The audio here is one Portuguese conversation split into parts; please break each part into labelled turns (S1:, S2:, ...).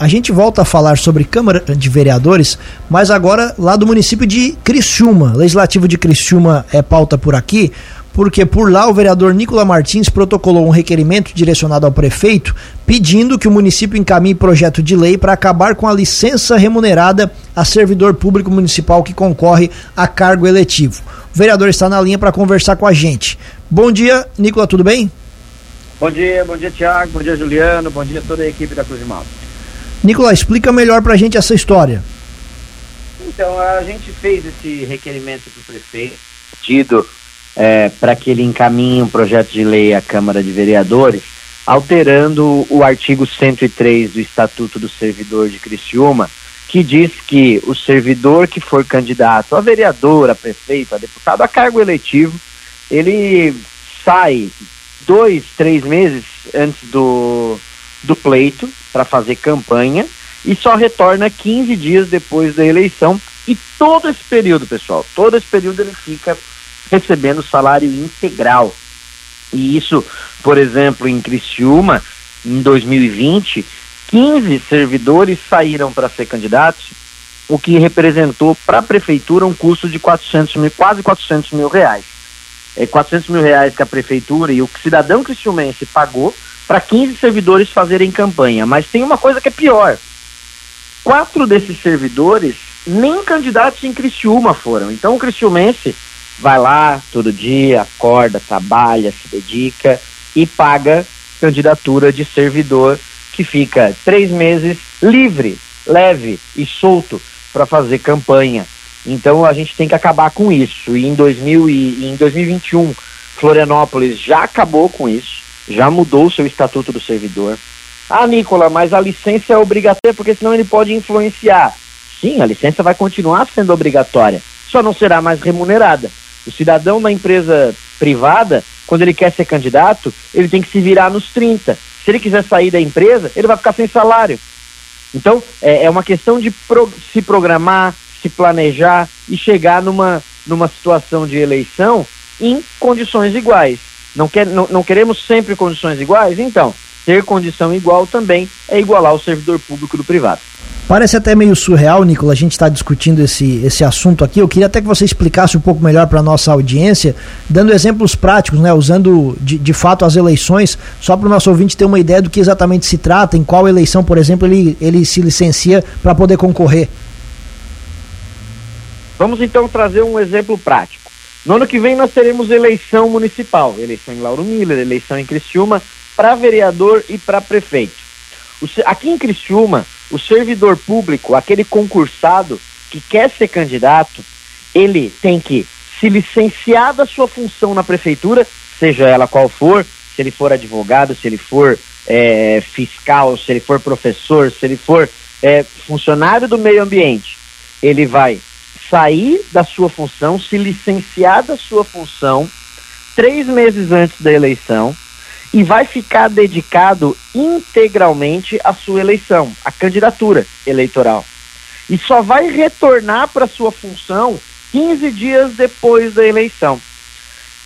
S1: A gente volta a falar sobre Câmara de Vereadores, mas agora lá do município de Criciúma. Legislativo de Criciúma é pauta por aqui, porque por lá o vereador Nicola Martins protocolou um requerimento direcionado ao prefeito pedindo que o município encaminhe projeto de lei para acabar com a licença remunerada a servidor público municipal que concorre a cargo eletivo. O vereador está na linha para conversar com a gente. Bom dia, Nicola, tudo bem?
S2: Bom dia, bom dia, Tiago, bom dia, Juliano, bom dia a toda a equipe da Cruz de Malta.
S1: Nicolás, explica melhor pra gente essa história.
S2: Então, a gente fez esse requerimento para o prefeito, é, para que ele encaminhe um projeto de lei à Câmara de Vereadores, alterando o artigo 103 do Estatuto do Servidor de Criciúma, que diz que o servidor que for candidato a vereador, a prefeito, a deputado, a cargo eletivo, ele sai dois, três meses antes do, do pleito para fazer campanha e só retorna 15 dias depois da eleição. E todo esse período, pessoal, todo esse período ele fica recebendo salário integral. E isso, por exemplo, em Criciúma, em 2020, 15 servidores saíram para ser candidatos, o que representou para a prefeitura um custo de 400 mil, quase 400 mil reais. É 400 mil reais que a prefeitura e o cidadão criciumense pagou para 15 servidores fazerem campanha. Mas tem uma coisa que é pior. Quatro desses servidores nem candidatos em Criciúma foram. Então o criciumense vai lá todo dia, acorda, trabalha, se dedica e paga candidatura de servidor que fica três meses livre, leve e solto para fazer campanha. Então a gente tem que acabar com isso. E em, 2000 e, em 2021, Florianópolis já acabou com isso já mudou o seu estatuto do servidor. Ah, Nicola, mas a licença é obrigatória porque senão ele pode influenciar. Sim, a licença vai continuar sendo obrigatória, só não será mais remunerada. O cidadão da empresa privada, quando ele quer ser candidato, ele tem que se virar nos 30. Se ele quiser sair da empresa, ele vai ficar sem salário. Então, é, é uma questão de pro, se programar, se planejar e chegar numa, numa situação de eleição em condições iguais. Não, quer, não, não queremos sempre condições iguais? Então, ter condição igual também é igualar o servidor público do privado.
S1: Parece até meio surreal, Nicolas, a gente está discutindo esse, esse assunto aqui. Eu queria até que você explicasse um pouco melhor para a nossa audiência, dando exemplos práticos, né, usando de, de fato as eleições, só para o nosso ouvinte ter uma ideia do que exatamente se trata, em qual eleição, por exemplo, ele, ele se licencia para poder concorrer.
S2: Vamos então trazer um exemplo prático. No ano que vem nós teremos eleição municipal, eleição em Lauro Miller, eleição em Criciúma, para vereador e para prefeito. Aqui em Criciúma, o servidor público, aquele concursado que quer ser candidato, ele tem que se licenciar da sua função na prefeitura, seja ela qual for, se ele for advogado, se ele for é, fiscal, se ele for professor, se ele for é, funcionário do meio ambiente, ele vai sair da sua função, se licenciar da sua função três meses antes da eleição e vai ficar dedicado integralmente à sua eleição, à candidatura eleitoral. E só vai retornar para sua função 15 dias depois da eleição.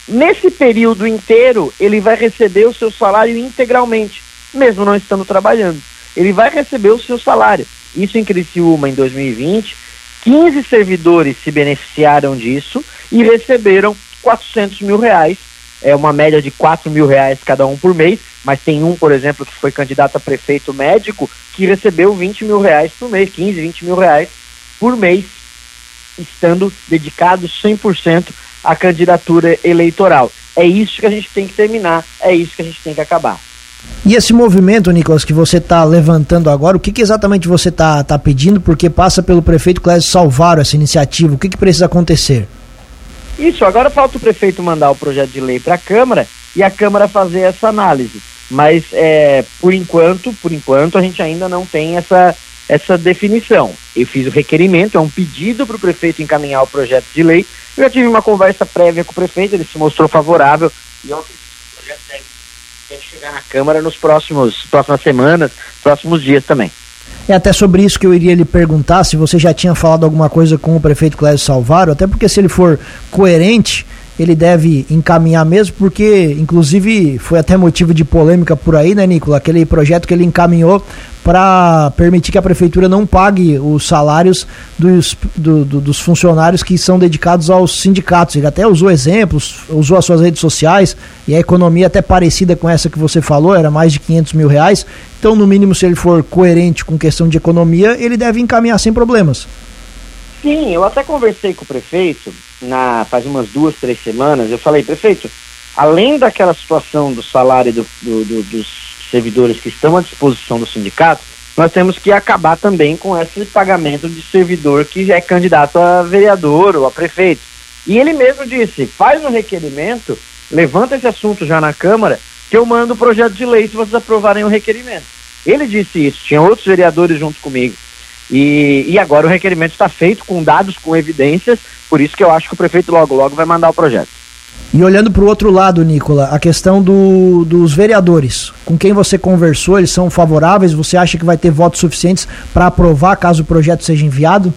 S2: Nesse período inteiro, ele vai receber o seu salário integralmente, mesmo não estando trabalhando. Ele vai receber o seu salário. Isso em Criciúma em 2020 15 servidores se beneficiaram disso e receberam 400 mil reais, é uma média de 4 mil reais cada um por mês, mas tem um, por exemplo, que foi candidato a prefeito médico, que recebeu 20 mil reais por mês, 15, 20 mil reais por mês, estando dedicado 100% à candidatura eleitoral. É isso que a gente tem que terminar, é isso que a gente tem que acabar.
S1: E esse movimento, Nicolas, que você está levantando agora, o que, que exatamente você está tá pedindo? Porque passa pelo prefeito Clésio Salvaro essa iniciativa. O que, que precisa acontecer?
S2: Isso, agora falta o prefeito mandar o projeto de lei para a Câmara e a Câmara fazer essa análise. Mas é, por enquanto, por enquanto, a gente ainda não tem essa, essa definição. Eu fiz o requerimento, é um pedido para o prefeito encaminhar o projeto de lei. Eu já tive uma conversa prévia com o prefeito, ele se mostrou favorável e ontem o projeto deve chegar na Câmara nos próximos próximas semanas, próximos dias também.
S1: É até sobre isso que eu iria lhe perguntar se você já tinha falado alguma coisa com o prefeito Clésio Salvaro, até porque se ele for coerente, ele deve encaminhar mesmo, porque inclusive foi até motivo de polêmica por aí, né, Nicola? Aquele projeto que ele encaminhou para permitir que a prefeitura não pague os salários dos, do, do, dos funcionários que são dedicados aos sindicatos. Ele até usou exemplos, usou as suas redes sociais e a economia até parecida com essa que você falou, era mais de 500 mil reais. Então, no mínimo, se ele for coerente com questão de economia, ele deve encaminhar sem problemas.
S2: Sim, eu até conversei com o prefeito na, faz umas duas, três semanas. Eu falei, prefeito, além daquela situação do salário do, do, do, dos servidores que estão à disposição do sindicato, nós temos que acabar também com esse pagamento de servidor que é candidato a vereador ou a prefeito. E ele mesmo disse: faz um requerimento, levanta esse assunto já na Câmara, que eu mando o projeto de lei se vocês aprovarem o requerimento. Ele disse isso, tinha outros vereadores junto comigo. E, e agora o requerimento está feito com dados, com evidências, por isso que eu acho que o prefeito logo, logo vai mandar o projeto.
S1: E olhando para o outro lado, Nicola, a questão do, dos vereadores, com quem você conversou, eles são favoráveis? Você acha que vai ter votos suficientes para aprovar caso o projeto seja enviado?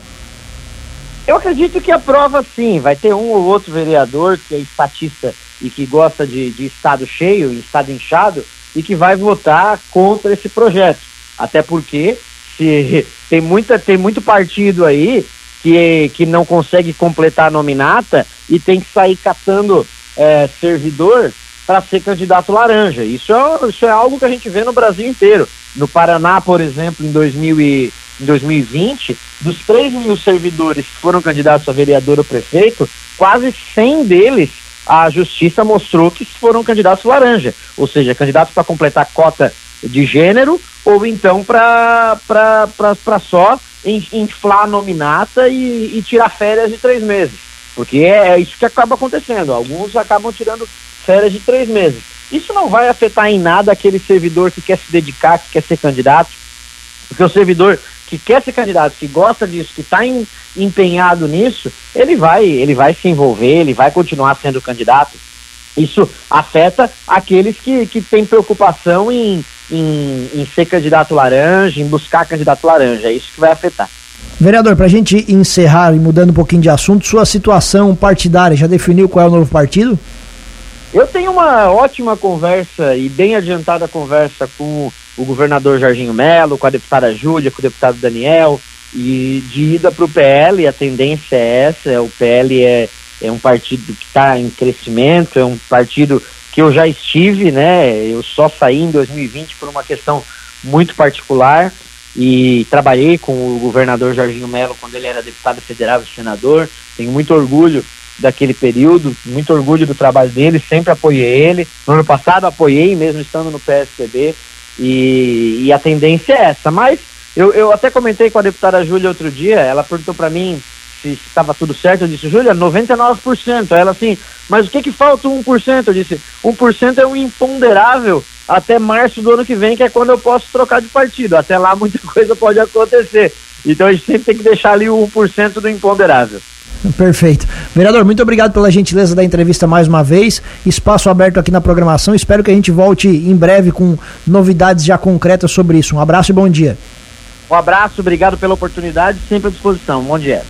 S2: Eu acredito que aprova sim. Vai ter um ou outro vereador que é estatista e que gosta de, de estado cheio, estado inchado, e que vai votar contra esse projeto. Até porque se tem, muita, tem muito partido aí que, que não consegue completar a nominata e tem que sair catando é, servidor para ser candidato laranja. Isso é, isso é algo que a gente vê no Brasil inteiro. No Paraná, por exemplo, em, 2000 e, em 2020, dos 3 mil servidores que foram candidatos a vereador ou prefeito, quase 100 deles a justiça mostrou que foram candidatos laranja, ou seja, candidatos para completar cota de gênero ou então para só inflar a nominata e, e, tirar férias de três meses. Porque é, é, isso que acaba acontecendo. Alguns acabam tirando férias de três meses. Isso não vai afetar em nada aquele servidor que quer se dedicar, que quer ser candidato. Porque o servidor que quer ser candidato, que gosta disso, que está empenhado nisso, ele vai, ele vai se envolver, ele vai continuar sendo candidato. Isso afeta aqueles que, que têm preocupação em, em, em ser candidato laranja, em buscar candidato laranja. É isso que vai afetar.
S1: Vereador, para a gente encerrar e mudando um pouquinho de assunto, sua situação partidária já definiu qual é o novo partido?
S2: Eu tenho uma ótima conversa e bem adiantada conversa com o governador Jorginho Melo, com a deputada Júlia, com o deputado Daniel, e de ida para o PL, a tendência é essa, o PL é, é um partido que está em crescimento, é um partido que eu já estive, né? Eu só saí em 2020 por uma questão muito particular e trabalhei com o governador Jorginho Melo quando ele era deputado federal e senador. Tenho muito orgulho daquele período, muito orgulho do trabalho dele, sempre apoiei ele. No ano passado apoiei, mesmo estando no PSDB, e, e a tendência é essa. Mas eu, eu até comentei com a deputada Júlia outro dia, ela perguntou para mim se estava tudo certo, eu disse, Júlia, 99%. Aí ela assim, mas o que que falta 1%? Eu disse, 1% é um imponderável até março do ano que vem, que é quando eu posso trocar de partido. Até lá muita coisa pode acontecer. Então a gente sempre tem que deixar ali o 1% do imponderável.
S1: Perfeito. Vereador, muito obrigado pela gentileza da entrevista mais uma vez. Espaço aberto aqui na programação. Espero que a gente volte em breve com novidades já concretas sobre isso. Um abraço e bom dia.
S2: Um abraço, obrigado pela oportunidade, sempre à disposição. Bom dia.